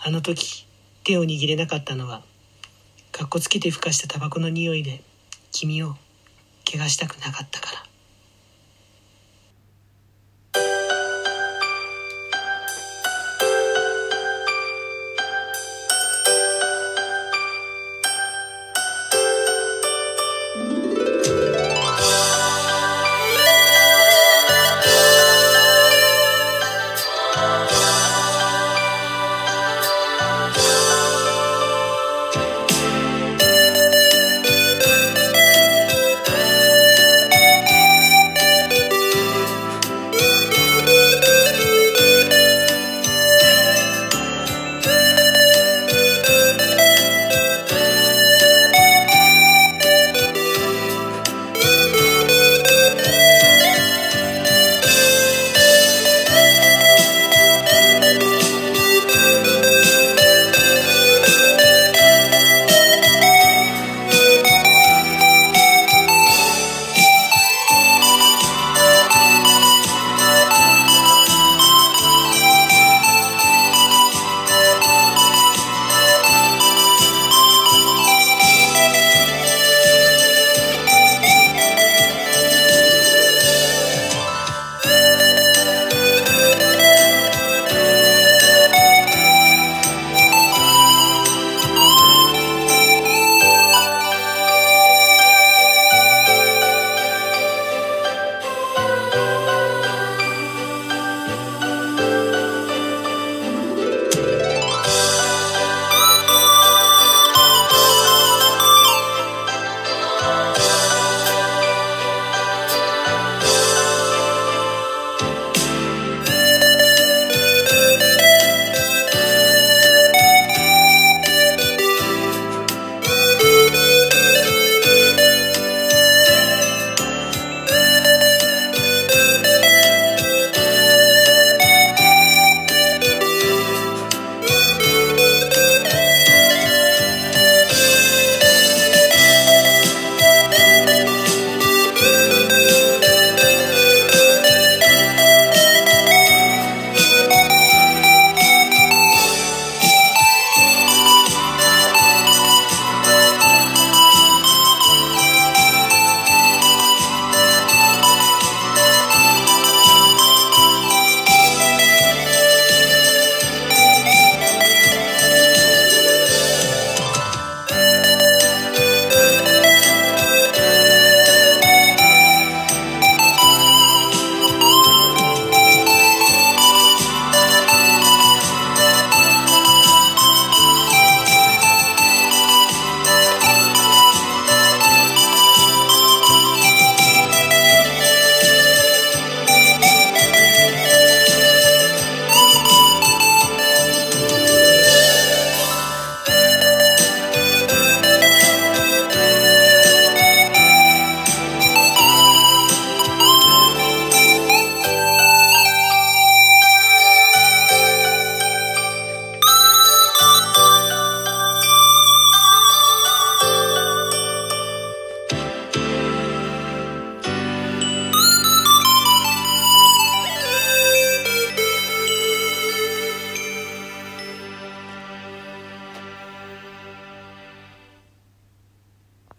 あの時手を握れなかったのはかっこつけてふかしたタバコの匂いで君を怪我したくなかったから。